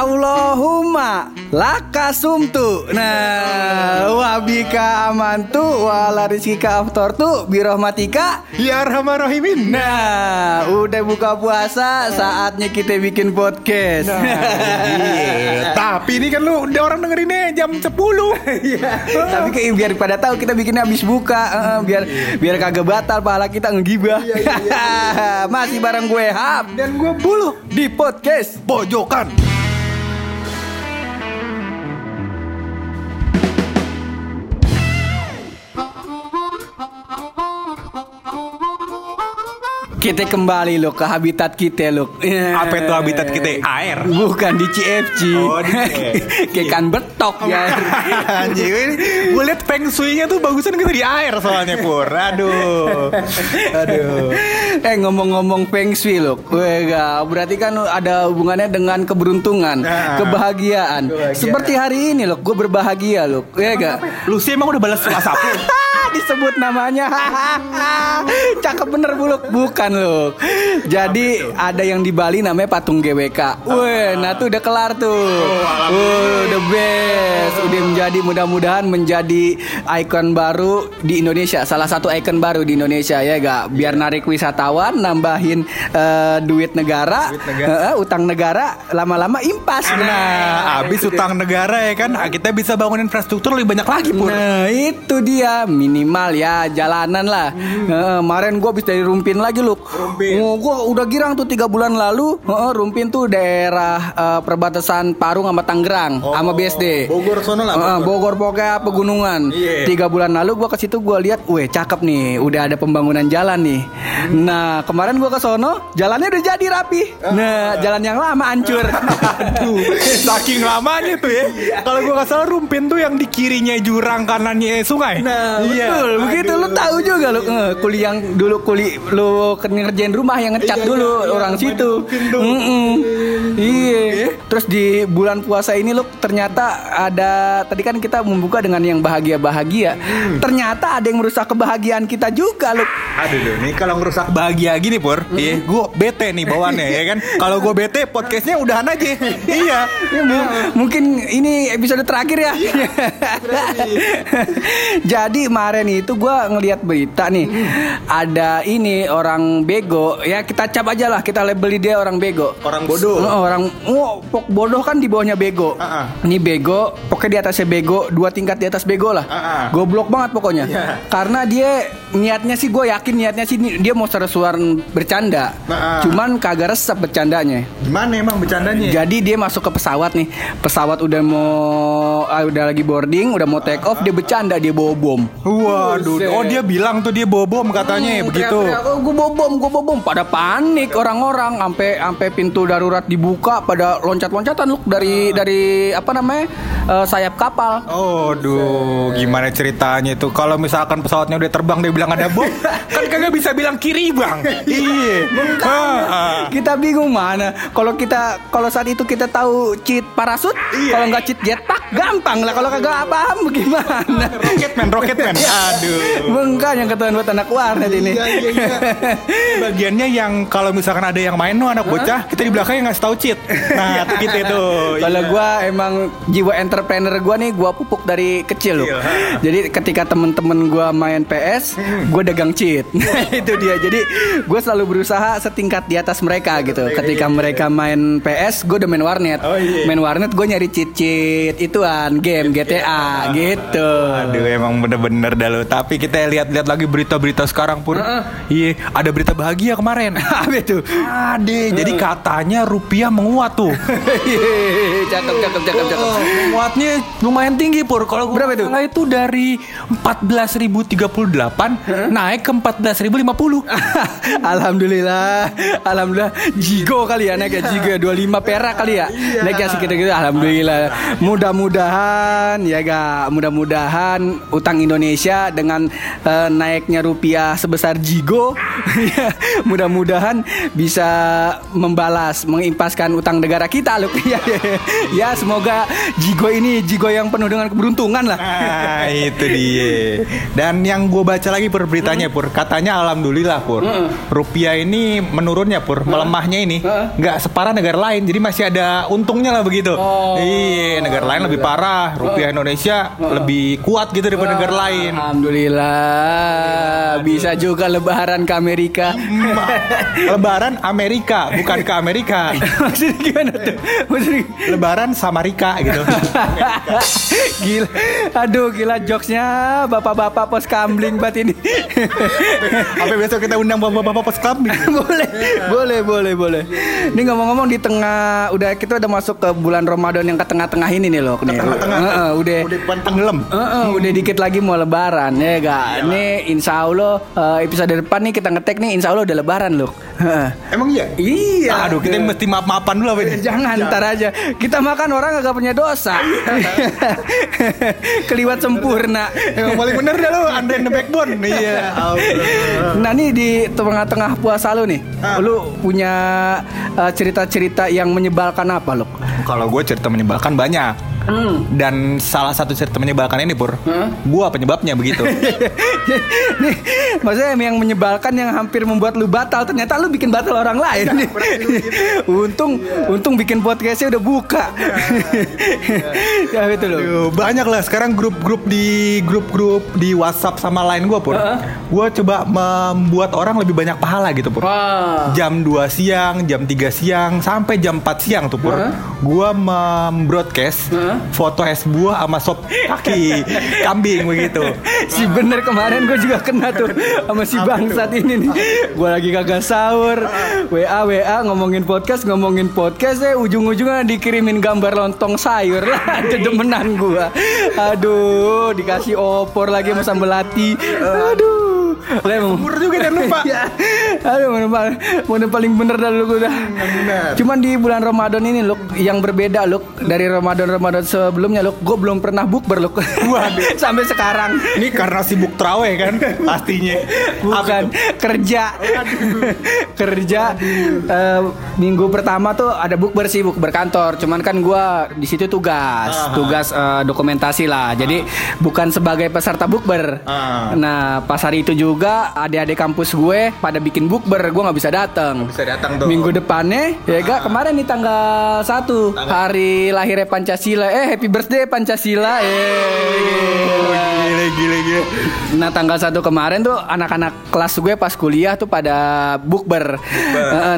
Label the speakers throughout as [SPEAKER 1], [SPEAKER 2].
[SPEAKER 1] Allahumma laka sumtu. Nah, wabika amantu wala rizkika aftortu birahmatika.
[SPEAKER 2] Ya Rahman Rahimin.
[SPEAKER 1] Nah, udah buka puasa, saatnya kita bikin podcast.
[SPEAKER 2] Iya. Tapi ini kan lu udah orang dengerinnya jam 10
[SPEAKER 1] Tapi kayak biar pada tahu kita bikinnya habis buka, eh, biar biar kagak batal pahala kita ngegibah. Masih bareng gue Hap
[SPEAKER 2] Dan gue bulu
[SPEAKER 1] di podcast.
[SPEAKER 2] Pojokan
[SPEAKER 1] Kita kembali loh ke habitat kita loh.
[SPEAKER 2] Apa itu habitat kita? Air
[SPEAKER 1] Bukan di CFC.
[SPEAKER 2] Oh, di.
[SPEAKER 1] Kayak kan betok ya.
[SPEAKER 2] Anjir Gue liat feng shui-nya tuh bagusan kita di air soalnya Pur Aduh Aduh
[SPEAKER 1] eh ngomong-ngomong feng shui loh. Gak. Berarti kan ada hubungannya dengan keberuntungan,
[SPEAKER 2] Ah.
[SPEAKER 1] kebahagiaan.
[SPEAKER 2] Kebahagiaan.
[SPEAKER 1] Seperti hari ini loh, gue berbahagia loh. Ya gak?
[SPEAKER 2] Lu sih emang udah balas WhatsApp?
[SPEAKER 1] Disebut namanya. Cakep bener buluk. Bukan loh jadi ada yang di Bali namanya patung GWK. Weh, nah tuh udah kelar tuh. Oh, the best. Udah menjadi mudah-mudahan menjadi ikon baru di Indonesia. Salah satu ikon baru di Indonesia ya gak biar narik wisatawan nambahin eh, duit negara,
[SPEAKER 2] negara.
[SPEAKER 1] eh, utang negara lama-lama impas
[SPEAKER 2] Nah abis utang negara ya kan? Kita bisa bangun infrastruktur lebih banyak lagi Pur.
[SPEAKER 1] Nah itu dia minimal ya jalanan lah. Heeh, kemarin gue habis dari Rumpin lagi lu.
[SPEAKER 2] Rumpin.
[SPEAKER 1] Oh, gue udah girang tuh tiga bulan lalu. Heeh, Rumpin tuh daerah eh, perbatasan Parung sama Tangerang sama BSD.
[SPEAKER 2] Bogor sono lah, Bogor.
[SPEAKER 1] Bogor pokoknya pegunungan.
[SPEAKER 2] Iya.
[SPEAKER 1] Tiga bulan lalu gue ke situ gue lihat, weh cakep nih, udah ada pembangunan jalan nih. Nah kemarin gue ke sono, jalannya udah jadi rapi. Nah jalan yang lama hancur.
[SPEAKER 2] Aduh, saking lamanya tuh ya. Kalau gua nggak salah Rumpin tuh yang di kirinya jurang kanannya sungai.
[SPEAKER 1] Nah, betul. Begitu lu tahu juga lu eh, kuli yang dulu kuli lu ngerjain rumah yang ngecat dulu orang situ. Mm-mm. Iya. Terus di bulan puasa ini lu ternyata ada tadi kan kita membuka dengan yang bahagia-bahagia. Ternyata ada yang merusak kebahagiaan kita juga lu.
[SPEAKER 2] Aduh, duh, nih kalau ngerusak bahagia gini pur, iya, gue bete nih bawaannya ya kan. Kalau gue bete, podcastnya udahan aja. iya.
[SPEAKER 1] Ya, mu- mungkin ini episode terakhir ya. Jadi kemarin itu gua ngelihat berita nih. Ada ini orang bego ya kita cap aja lah kita labeli dia orang bego.
[SPEAKER 2] Orang bodoh.
[SPEAKER 1] Oh, orang oh, pok bodoh kan di bawahnya bego.
[SPEAKER 2] Ah, ah.
[SPEAKER 1] Ini bego, pokoknya di atasnya bego, dua tingkat di atas bego lah.
[SPEAKER 2] Ah, ah.
[SPEAKER 1] Goblok banget pokoknya.
[SPEAKER 2] Iya.
[SPEAKER 1] Karena dia niatnya sih gue yakin niatnya sih dia mau seru-seruan bercanda.
[SPEAKER 2] Ah, ah.
[SPEAKER 1] Cuman kagak resep bercandanya.
[SPEAKER 2] Gimana emang bercandanya?
[SPEAKER 1] Jadi dia masuk ke pesawat nih. Pesawat udah mau ah, udah lagi boarding, udah mau take off, dia bercanda dia bawa bom.
[SPEAKER 2] Waduh, oh dia bilang tuh dia bawa bom katanya begitu.
[SPEAKER 1] gue bawa bom, gue bawa bom. Pada panik orang-orang, sampai sampai pintu darurat dibuka, pada loncat-loncatan lu dari dari apa namanya eh, sayap kapal.
[SPEAKER 2] Oh, duh, gimana ceritanya itu? Kalau misalkan pesawatnya udah terbang dia bilang ada bom, kan kagak bisa bilang kiri bang. iya. Ah, ah.
[SPEAKER 1] Kita bingung mana. Kalau kita kalau saat itu kita tahu cheat parasut,
[SPEAKER 2] Iya.
[SPEAKER 1] kalau nggak cheat jetpack gampang lah. Kalau kagak paham gimana?
[SPEAKER 2] Rocketman, Rocketman. Aduh.
[SPEAKER 1] Bengkak yang ketahuan buat anak warnet ini.
[SPEAKER 2] Iya, iya, iya. Bagiannya yang kalau misalkan ada yang main tuh anak bocah, kita di belakangnya ngasih tahu cheat. Nah, itu kita itu.
[SPEAKER 1] Kalau gua emang jiwa entrepreneur gua nih gua pupuk dari kecil loh.
[SPEAKER 2] Iya.
[SPEAKER 1] Jadi ketika temen-temen gua main PS, gua dagang cheat. itu dia. Jadi gua selalu berusaha setingkat di atas mereka gitu. Ketika mereka main PS, gua udah main warnet.
[SPEAKER 2] Oh, iya.
[SPEAKER 1] Main warnet gua nyari cheat-cheat ituan game GTA gitu.
[SPEAKER 2] Aduh emang bener-bener dah lo Tapi kita lihat-lihat lagi berita-berita sekarang pun Iya ada berita bahagia kemarin.
[SPEAKER 1] Apa itu?
[SPEAKER 2] Ade Jadi katanya rupiah menguat tuh.
[SPEAKER 1] Cakep cakep cakep cakep.
[SPEAKER 2] Oh, Menguatnya lumayan tinggi pur. Kalau
[SPEAKER 1] Berapa itu?
[SPEAKER 2] salah itu dari 14.038 Naik ke 14.050
[SPEAKER 1] Alhamdulillah Alhamdulillah. Jigo kali ya naik ya? Jigo 25 perak kali ya? Naik ya segitu gitu Alhamdulillah. Mudah-mudahan Ya ga Mudah-mudahan Utang Indonesia Dengan eh, naiknya rupiah sebesar Jigo ya, Mudah-mudahan Bisa membalas Mengimpaskan utang negara kita loh. Ya, ya semoga Jigo ini Jigo yang penuh dengan keberuntungan lah.
[SPEAKER 2] Nah itu dia. Dan yang gue baca lagi pur beritanya pur. Katanya alhamdulillah pur Rupiah ini menurunnya pur Melemahnya ini nggak separah negara lain Jadi masih ada untungnya lah begitu.
[SPEAKER 1] Oh.
[SPEAKER 2] Iya negara lain lebih parah Rupiah Indonesia lebih kuat gitu daripada negara lain
[SPEAKER 1] Alhamdulillah bisa juga lebaran ke Amerika.
[SPEAKER 2] Lebaran Amerika bukan ke Amerika
[SPEAKER 1] Maksudnya gimana tuh? Maksudnya
[SPEAKER 2] Lebaran sama Rika gitu
[SPEAKER 1] gila. Aduh gila jokesnya bapak-bapak pos kambling bat ini.
[SPEAKER 2] Sampai besok kita undang bapak-bapak pos kambing
[SPEAKER 1] boleh, boleh, boleh, boleh. Ini ngomong-ngomong di tengah, udah kita udah masuk ke bulan Ramadan yang ke tengah-tengah ini nih loh. Nih.
[SPEAKER 2] Tengah-tengah
[SPEAKER 1] Heeh, udah.
[SPEAKER 2] Udah depan tenggelam
[SPEAKER 1] Heeh, udah dikit lagi mau lebaran ya gak? Nih insya Allah eh, episode depan nih kita ngetek nih insya Allah udah lebaran loh.
[SPEAKER 2] Emang iya?
[SPEAKER 1] Iya.
[SPEAKER 2] Aduh kita mesti maaf-maafan dulu apa ini?
[SPEAKER 1] Jangan ntar aja Kita makan orang agak punya dosa Keliwat sempurna
[SPEAKER 2] Emang paling bener dah lu Andre and the Backbone Iya
[SPEAKER 1] Nah nih di tengah-tengah puasa lu nih
[SPEAKER 2] Ah.
[SPEAKER 1] Lu punya eh, cerita-cerita yang menyebalkan apa lu?
[SPEAKER 2] Kalau gue cerita menyebalkan banyak
[SPEAKER 1] Hmm.
[SPEAKER 2] Dan salah satu cerita menyebalkan ini Pur
[SPEAKER 1] Hah?
[SPEAKER 2] Gua penyebabnya begitu
[SPEAKER 1] nih, maksudnya yang menyebalkan yang hampir membuat lu batal ternyata lu bikin batal orang lain. untung untung bikin podcastnya udah buka. ya gitu loh.
[SPEAKER 2] Aduh, Banyak lah sekarang grup-grup di grup-grup di WhatsApp sama lain gue Pur
[SPEAKER 1] Heeh.
[SPEAKER 2] Gue coba membuat orang lebih banyak pahala gitu Pur
[SPEAKER 1] Wah.
[SPEAKER 2] Jam 2 siang, jam 3 siang, sampai jam 4 siang tuh Pur
[SPEAKER 1] Heeh.
[SPEAKER 2] Gua membroadcast
[SPEAKER 1] Heeh.
[SPEAKER 2] foto es buah sama sop kaki kambing begitu
[SPEAKER 1] Si bener kemarin gue juga kena tuh sama si bangsat ini nih. Gue lagi kagak sahur. WA WA ngomongin podcast ngomongin podcast eh ujung-ujungnya dikirimin gambar lontong sayur lah. Dedemenan gue. Aduh, dikasih opor lagi sama sambal hati. Aduh. Lah, emang-
[SPEAKER 2] Umur juga jangan lupa
[SPEAKER 1] Ya. Aduh, mana paling, mana paling bener dah lu udah.
[SPEAKER 2] bener.
[SPEAKER 1] Cuman di bulan Ramadan ini loh yang berbeda loh dari Ramadan Ramadan sebelumnya loh, gue belum pernah bukber loh.
[SPEAKER 2] Waduh.
[SPEAKER 1] Sampai sekarang.
[SPEAKER 2] Ini karena sibuk terawih kan pastinya
[SPEAKER 1] Bukan kerja. kerja eh, minggu pertama tuh ada bukber sih bukber kantor. Cuman kan gua di situ tugas,
[SPEAKER 2] Ah.
[SPEAKER 1] tugas eh, dokumentasi lah. Jadi bukan sebagai peserta bukber.
[SPEAKER 2] Ah.
[SPEAKER 1] Nah, pas hari itu juga adik-adik kampus gue pada bikin bukber, gua nggak bisa datang.
[SPEAKER 2] Bisa datang tuh.
[SPEAKER 1] Minggu depannya, ya gak kemarin nih tanggal 1 hari lahirnya Pancasila. Eh, happy birthday Pancasila. Eh.
[SPEAKER 2] Gile gile gile
[SPEAKER 1] Nah tanggal 1 kemarin tuh anak-anak kelas gue pas kuliah tuh pada bukber.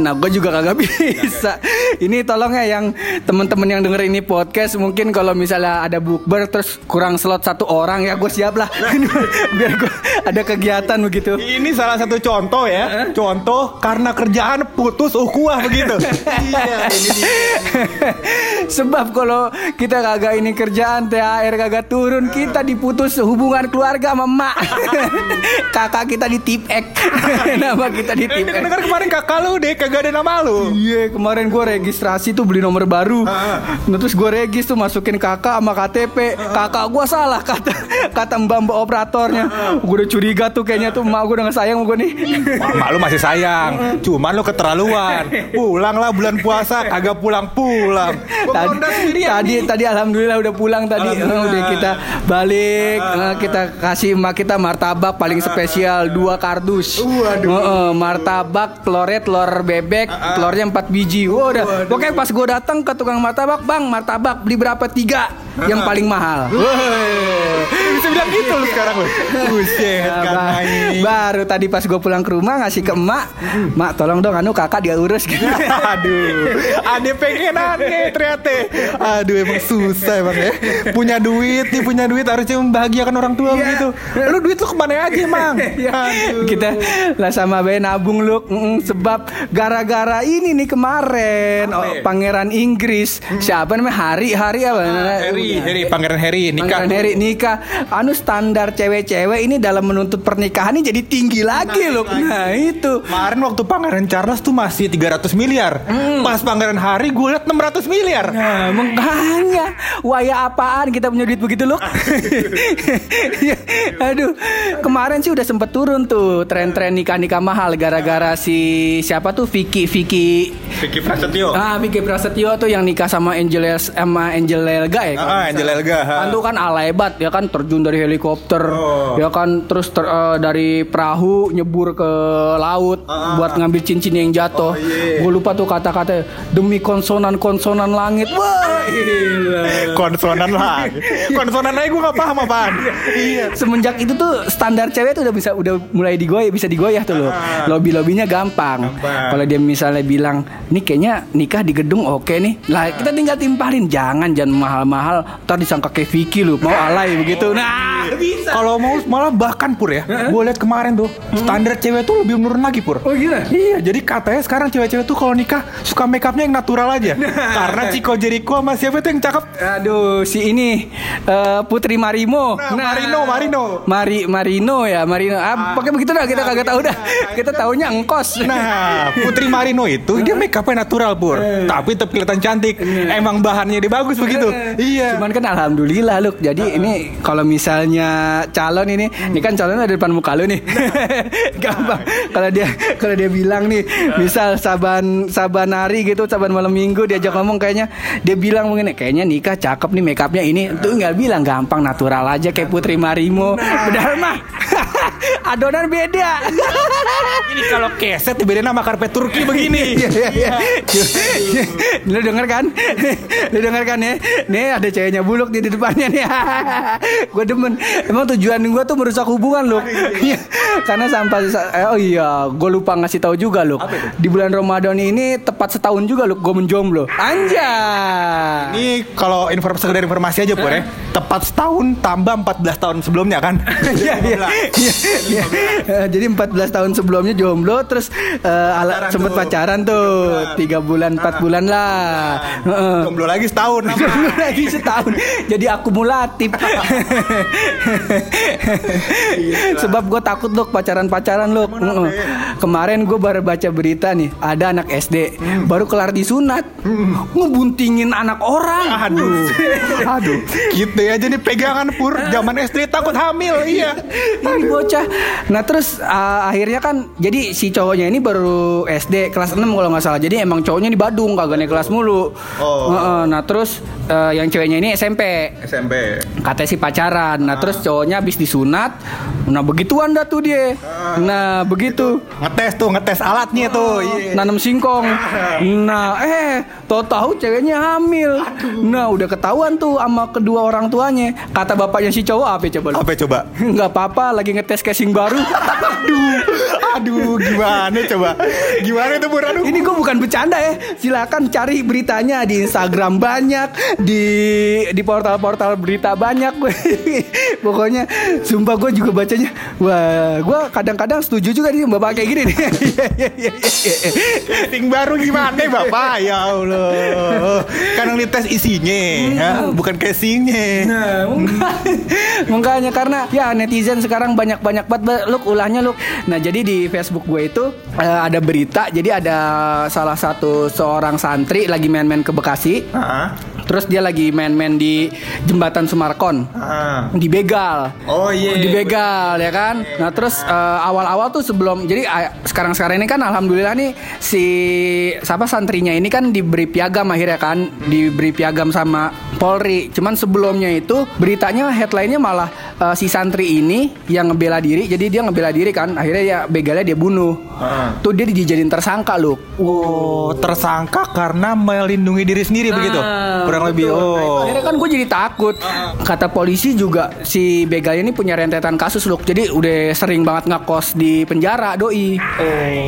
[SPEAKER 1] Nah gue juga kagak bisa. Ini tolong ya yang temen-temen yang denger ini podcast mungkin kalau misalnya ada bukber terus kurang slot satu orang ya gue siap lah. Biar gue ada kegiatan begitu.
[SPEAKER 2] Ini salah satu contoh ya Contoh karena kerjaan putus ukhuwah begitu Iya ini dia
[SPEAKER 1] Sebab kalau kita kagak ini kerjaan THR kagak turun kita diputus hubungan keluarga sama emak. Kakak kita di tip X. Nama kita di tip.
[SPEAKER 2] Dengar kemarin kakak lu deh kagak ada nama lu
[SPEAKER 1] Iya kemarin gue registrasi tuh beli nomor baru. Nah terus gue regis tuh masukin kakak sama KTP Kakak gue salah kata kata mbak mbak operatornya. Gue udah curiga tuh kayaknya tuh emak gue udah gak sayang gue nih.
[SPEAKER 2] Mak lu masih sayang. Cuman lu keterlaluan. Pulang lah bulan puasa Kagak pulang-pulang
[SPEAKER 1] tadi, tadi tadi alhamdulillah udah pulang tadi.
[SPEAKER 2] Alhamdulillah.
[SPEAKER 1] Udah kita balik. Kita kasih emak kita martabak paling spesial dua kardus.
[SPEAKER 2] Waduh.
[SPEAKER 1] Martabak telurnya telur bebek telurnya empat biji. Wah, udah pokoknya pas gue datang ke tukang martabak bang martabak beli berapa? Tiga. Yang paling mahal
[SPEAKER 2] Bisa bilang gitu lu sekarang lu. Buset
[SPEAKER 1] Nah,
[SPEAKER 2] kan.
[SPEAKER 1] baru tadi pas gue pulang ke rumah ngasih ke emak mak tolong dong anu kakak dia urus. Gitu
[SPEAKER 2] Aduh. Ada pengen aneh ternyata. Aduh emang susah emang ya. Punya duit nih punya duit Harusnya membahagiakan orang tua begitu. Lu duit lu ke mana aja emang? Aduh.
[SPEAKER 1] Kita lah sama bayi nabung lu sebab gara-gara ini nih kemarin oh,
[SPEAKER 2] ya?
[SPEAKER 1] pangeran Inggris. Siapa namanya? Hari Hari apa?
[SPEAKER 2] Harry, Harry, Pangeran Harry nikah.
[SPEAKER 1] Pangeran Harry nikah anu standar cewek-cewek ini dalam menuntut pernikahan ini jadi tinggi lagi loh. Nah, itu.
[SPEAKER 2] Kemarin waktu Pangeran Charles tuh masih 300 miliar. Pas Pangeran Harry gue liat 600 miliar.
[SPEAKER 1] Nah, makanya waya apaan kita punya duit begitu loh. Aduh, kemarin sih udah sempet turun tuh tren-tren nikah-nikah mahal gara-gara si siapa tuh Vicky Vicky
[SPEAKER 2] Vicky Prasetyo.
[SPEAKER 1] Ah, Vicky Prasetyo tuh yang nikah sama Angel sama Angel Elga ya. kalau
[SPEAKER 2] Ah, Angel. Elga.
[SPEAKER 1] Kan tuh kan alaibat ya kan terjun dari helikopter,
[SPEAKER 2] Oh.
[SPEAKER 1] ya kan terus ter- eh, dari perahu nyebur ke laut
[SPEAKER 2] Ah,
[SPEAKER 1] buat ngambil cincin yang jatuh.
[SPEAKER 2] Oh, iya.
[SPEAKER 1] Gue lupa tuh kata-kata demi konsonan-konsonan langit. Wah.
[SPEAKER 2] Konsonan lah. Konsonan aja gue gak paham apaan. iya.
[SPEAKER 1] Semenjak itu tuh standar cewek tuh udah bisa udah mulai digoyah bisa digoyah tuh loh.
[SPEAKER 2] Ah.
[SPEAKER 1] Lobby-lobbynya gampang.
[SPEAKER 2] Gampang.
[SPEAKER 1] Kalau dia misalnya bilang, "Nih kayaknya nikah di gedung oke nih." Lah, kita tinggal timpalin. Jangan jangan mahal-mahal, ntar disangka kayak Vicky lu, mau alay begitu. Nah, bisa.
[SPEAKER 2] Kalau mau malah bahkan pur ya, gue lihat kemarin tuh standar cewek tuh lebih menurun lagi pur.
[SPEAKER 1] Oh gila.
[SPEAKER 2] Iya, jadi katanya sekarang cewek-cewek tuh kalau nikah suka make upnya yang natural aja. Karena Chico Jericho sama siapa tuh yang cakep?
[SPEAKER 1] Aduh, si ini eh, Putri Marimo.
[SPEAKER 2] Nah, Marino, Marino.
[SPEAKER 1] Mari Marino ya, Marino. Ah, pakai begitu dah kita kagak tahu dah. Kita taunya engkos.
[SPEAKER 2] Nah, Putri Marino itu dia make upnya natural pur, tapi tetap kelihatan cantik. Emang bahannya dia bagus begitu. Iya.
[SPEAKER 1] Cuman kan alhamdulillah lu. Jadi ini kalau misalnya calon ini, ini kan calon ada depan muka lu nih. Gampang. Kalau dia kalau dia bilang nih, misal saban saban hari gitu, saban malam minggu diajak ngomong kayaknya dia bilang mungkin kayaknya nikah cakep nih make upnya ini. Tuh nggak bilang gampang natural aja kayak Putri Marimo. Padahal mah adonan beda.
[SPEAKER 2] Ini kalau keset dibedain sama karpet Turki begini.
[SPEAKER 1] Iya, iya, iya. Lu denger kan? Lu denger kan ya? Nih ada ceweknya buluk di depannya nih. Gue demen. Emang tujuan gue tuh merusak hubungan lu. Iya. Karena sampai eh, oh iya, gue lupa ngasih tahu juga lu. Di bulan Ramadan ini tepat setahun juga lu gue menjomblo. Anjay.
[SPEAKER 2] Ini kalau inform sekedar informasi aja pur ya. Tepat setahun tambah 14 tahun sebelumnya kan.
[SPEAKER 1] Iya, iya, iya, iya. Eh, Jadi 14 tahun sebelumnya jomblo terus eh, ala,
[SPEAKER 2] Pacaran
[SPEAKER 1] sempet
[SPEAKER 2] tuh.
[SPEAKER 1] pacaran tuh tiga bulan empat bulan lah. Heeh.
[SPEAKER 2] Jomblo lagi setahun.
[SPEAKER 1] lagi setahun jadi akumulatif sebab gue takut loh pacaran pacaran loh kemarin gue baru baca berita nih ada anak SD baru kelar disunat ngebuntingin anak orang.
[SPEAKER 2] Aduh. Aduh. Gitu aja nih pegangan pur. Zaman SD takut hamil. Iya.
[SPEAKER 1] ini bocah. Nah terus uh, akhirnya kan jadi si cowoknya ini baru SD kelas 6 kalau nggak salah. Jadi emang cowoknya di Badung kagak naik kelas mulu.
[SPEAKER 2] Oh.
[SPEAKER 1] Nah terus uh, yang ceweknya ini SMP
[SPEAKER 2] SMP.
[SPEAKER 1] katanya sih pacaran nah terus cowoknya habis disunat nah begituan dah tuh dia. Nah begitu.
[SPEAKER 2] Ngetes tuh, ngetes alatnya tuh.
[SPEAKER 1] Nanam singkong. Nah eh tau tahu ceweknya hamil nah udah ketahuan tuh sama kedua orang tuanya kata bapaknya si cowok apa coba?
[SPEAKER 2] Apa coba?
[SPEAKER 1] nggak apa-apa lagi ngetes casing baru
[SPEAKER 2] Aduh, aduh, gimana coba? Gimana itu pur? Aduh.
[SPEAKER 1] ini gue bukan bercanda ya silakan cari beritanya di Instagram banyak di di portal-portal berita banyak pokoknya sumpah gue juga bacanya wah gue kadang-kadang setuju juga nih bapak kayak gini nih
[SPEAKER 2] Casing baru gimana bapak? Ya Allah. Kan yang dites isinya, ya, bukan casingnya.
[SPEAKER 1] Nah, makanya karena ya netizen sekarang banyak-banyak banget look ulahnya look. Nah, jadi di Facebook gue itu eh, ada berita, jadi ada salah satu seorang santri lagi main-main ke Bekasi.
[SPEAKER 2] Ah,
[SPEAKER 1] Terus dia lagi main-main di jembatan Sumarkon.
[SPEAKER 2] ah.
[SPEAKER 1] Dibegal.
[SPEAKER 2] Oh iya.
[SPEAKER 1] Dibegal ya kan. Nah, terus eh, awal-awal tuh sebelum jadi sekarang-sekarang ini kan alhamdulillah nih si siapa santrinya ini kan diberi piagam akhirnya kan, diberi piagam sama Polri. Cuman sebelumnya itu beritanya headline-nya malah eh, si santri ini yang ngebela diri. Jadi dia ngebela diri kan, akhirnya ya begalnya dia bunuh.
[SPEAKER 2] Ah.
[SPEAKER 1] Tuh dia dijadiin tersangka loh.
[SPEAKER 2] Oh, tersangka karena melindungi diri sendiri begitu.
[SPEAKER 1] Nah,
[SPEAKER 2] Kurang lebih.
[SPEAKER 1] betul.
[SPEAKER 2] Oh.
[SPEAKER 1] Akhirnya kan gue jadi takut. Kata polisi juga si begal ini punya rentetan kasus loh. Jadi udah sering banget ngekos di penjara doi.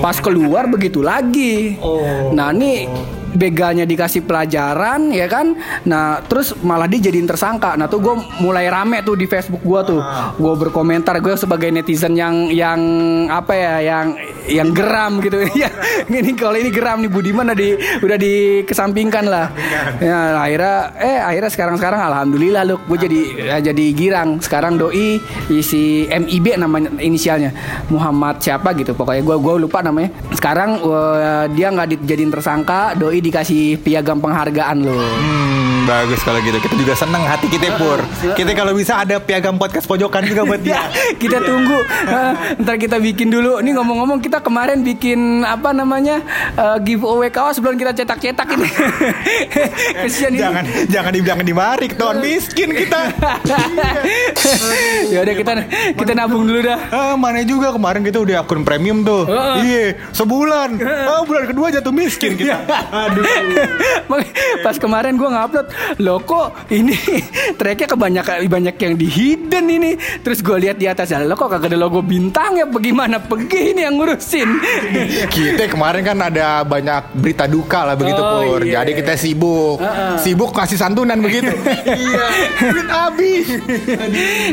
[SPEAKER 1] Pas keluar begitu lagi.
[SPEAKER 2] Oh.
[SPEAKER 1] Nah ini begalnya dikasih pelajaran ya kan. Nah terus malah dia jadiin tersangka. Nah tuh gue mulai rame tuh di Facebook gue tuh. Gue berkomentar gue sebagai netizen yang yang apa ya yang yang geram gitu ya. Ini kalau ini geram nih Budiman udah di udah dikesampingkan lah. Ya akhirnya eh akhirnya sekarang sekarang alhamdulillah lu gue jadi ya, jadi girang. Sekarang doi isi MIB namanya inisialnya Muhammad siapa gitu pokoknya gue gue lupa namanya. Sekarang eh, dia nggak dijadiin tersangka, doi dikasih piagam penghargaan loh.
[SPEAKER 2] Hmm, bagus kalau gitu. Kita juga seneng hati kita pur. Kita kalau bisa ada piagam podcast pojokan juga buat dia.
[SPEAKER 1] kita tunggu Eh, ntar kita bikin dulu nih ngomong-ngomong kita kemarin bikin apa namanya eh, giveaway kaos sebelum kita cetak-cetak ini kesian ini
[SPEAKER 2] jangan jangan dibilang di mari ketahuan miskin kita.
[SPEAKER 1] ya udah kita kita nabung dulu dah
[SPEAKER 2] Ah, mana juga kemarin kita udah akun premium tuh. Iya, sebulan. Oh, bulan kedua jatuh miskin kita. Aduh.
[SPEAKER 1] Pas kemarin gua ngupload Loh kok ini tracknya kebanyakan banyak yang di hidden ini Terus gue lihat di atas Lo kok kagak ada logo bintang ya Bagaimana pergi ini yang ngurusin
[SPEAKER 2] kita kemarin kan ada banyak berita duka lah begitu
[SPEAKER 1] Oh,
[SPEAKER 2] pur.
[SPEAKER 1] iya.
[SPEAKER 2] Jadi kita sibuk, sibuk kasih santunan begitu. iya, duit habis.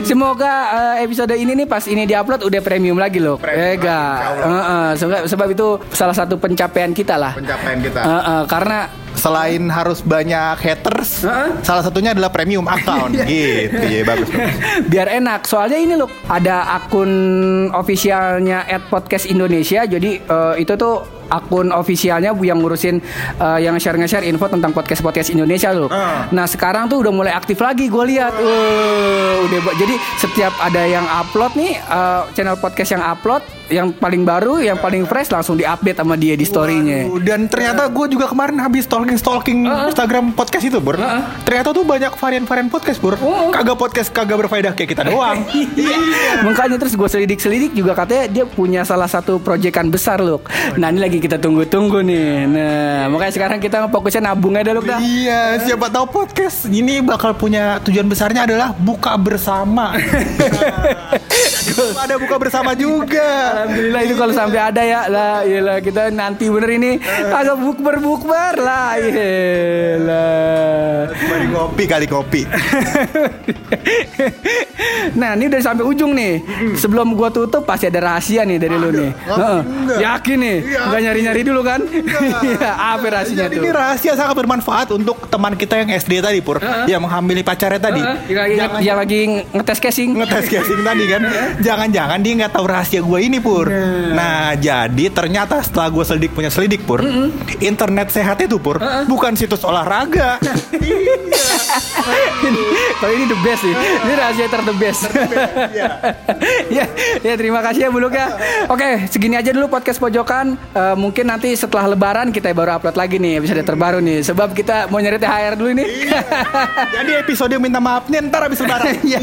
[SPEAKER 1] Semoga eh, episode ini nih pas ini diupload udah premium lagi loh. Ega.
[SPEAKER 2] insya
[SPEAKER 1] Heeh, sebab, sebab itu salah satu pencapaian kita lah.
[SPEAKER 2] Pencapaian kita.
[SPEAKER 1] Heeh, karena
[SPEAKER 2] Selain harus banyak haters,
[SPEAKER 1] Heeh.
[SPEAKER 2] salah satunya adalah premium account. gitu, ya bagus. bagus.
[SPEAKER 1] biar enak. Soalnya ini loh ada akun ofisialnya at podcast Indonesia. Jadi eh, itu tuh akun ofisialnya yang ngurusin eh, yang share nge-share info tentang podcast podcast Indonesia loh.
[SPEAKER 2] Ah.
[SPEAKER 1] Nah sekarang tuh udah mulai aktif lagi gue lihat. Wah, udah jadi setiap ada yang upload nih eh, channel podcast yang upload yang paling baru, yang paling fresh langsung diupdate sama dia di storynya.
[SPEAKER 2] Waduh, Dan ternyata gue juga kemarin habis stalking stalking Instagram podcast itu, Bur.
[SPEAKER 1] Heeh.
[SPEAKER 2] Ternyata tuh banyak varian-varian podcast, Bur.
[SPEAKER 1] Oh.
[SPEAKER 2] Kagak podcast kagak berfaedah kayak kita doang.
[SPEAKER 1] Iya. Makanya terus gue selidik-selidik juga katanya dia punya salah satu proyekan besar loh. Nah ini lagi kita tunggu-tunggu nih. Nah makanya sekarang kita fokusnya nabung aja loh dah.
[SPEAKER 2] Iya, siapa tahu podcast ini bakal punya tujuan besarnya adalah buka bersama. Ada buka bersama juga.
[SPEAKER 1] Alhamdulillah itu kalau sampai ada ya lah, iyalah kita nanti bener ini agak bukber bukber lah, iyalah.
[SPEAKER 2] Mari ngopi kali kopi.
[SPEAKER 1] nah ini udah sampai ujung nih. Sebelum gua tutup pasti ada rahasia nih dari lu nih. Heeh. Yakin nih?
[SPEAKER 2] Iya.
[SPEAKER 1] Nyari-nyari dulu kan? Iya, Apa rahasianya
[SPEAKER 2] Jadi
[SPEAKER 1] tuh?
[SPEAKER 2] ini rahasia sangat bermanfaat untuk teman kita yang SD tadi Pur, yang menghamili pacarnya tadi.
[SPEAKER 1] Heeh, Yang lagi,
[SPEAKER 2] Jangan
[SPEAKER 1] lagi ngetes casing.
[SPEAKER 2] ngetes casing tadi kan. Jangan-jangan dia nggak tahu rahasia gue ini pur. Nah jadi ternyata setelah gue selidik punya selidik pur internet sehat itu pur bukan situs olahraga
[SPEAKER 1] Kalau ini the best nih. Ini rahasia ter the best. ya, ya terima kasih ya Buluk ya. Oke, segini aja dulu podcast pojokan. Eh, mungkin nanti setelah lebaran kita baru upload lagi nih episode terbaru nih. Sebab kita mau nyari THR dulu nih.
[SPEAKER 2] jadi episode minta maaf nih ntar habis lebaran
[SPEAKER 1] ya.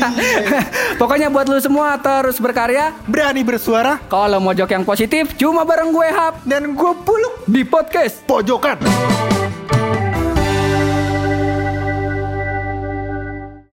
[SPEAKER 1] Pokoknya buat lu semua terus berkarya.
[SPEAKER 2] berani bersuara
[SPEAKER 1] Kalau mojok yang positif cuma bareng gue Hap
[SPEAKER 2] dan gue puluk
[SPEAKER 1] di podcast.
[SPEAKER 2] pojokan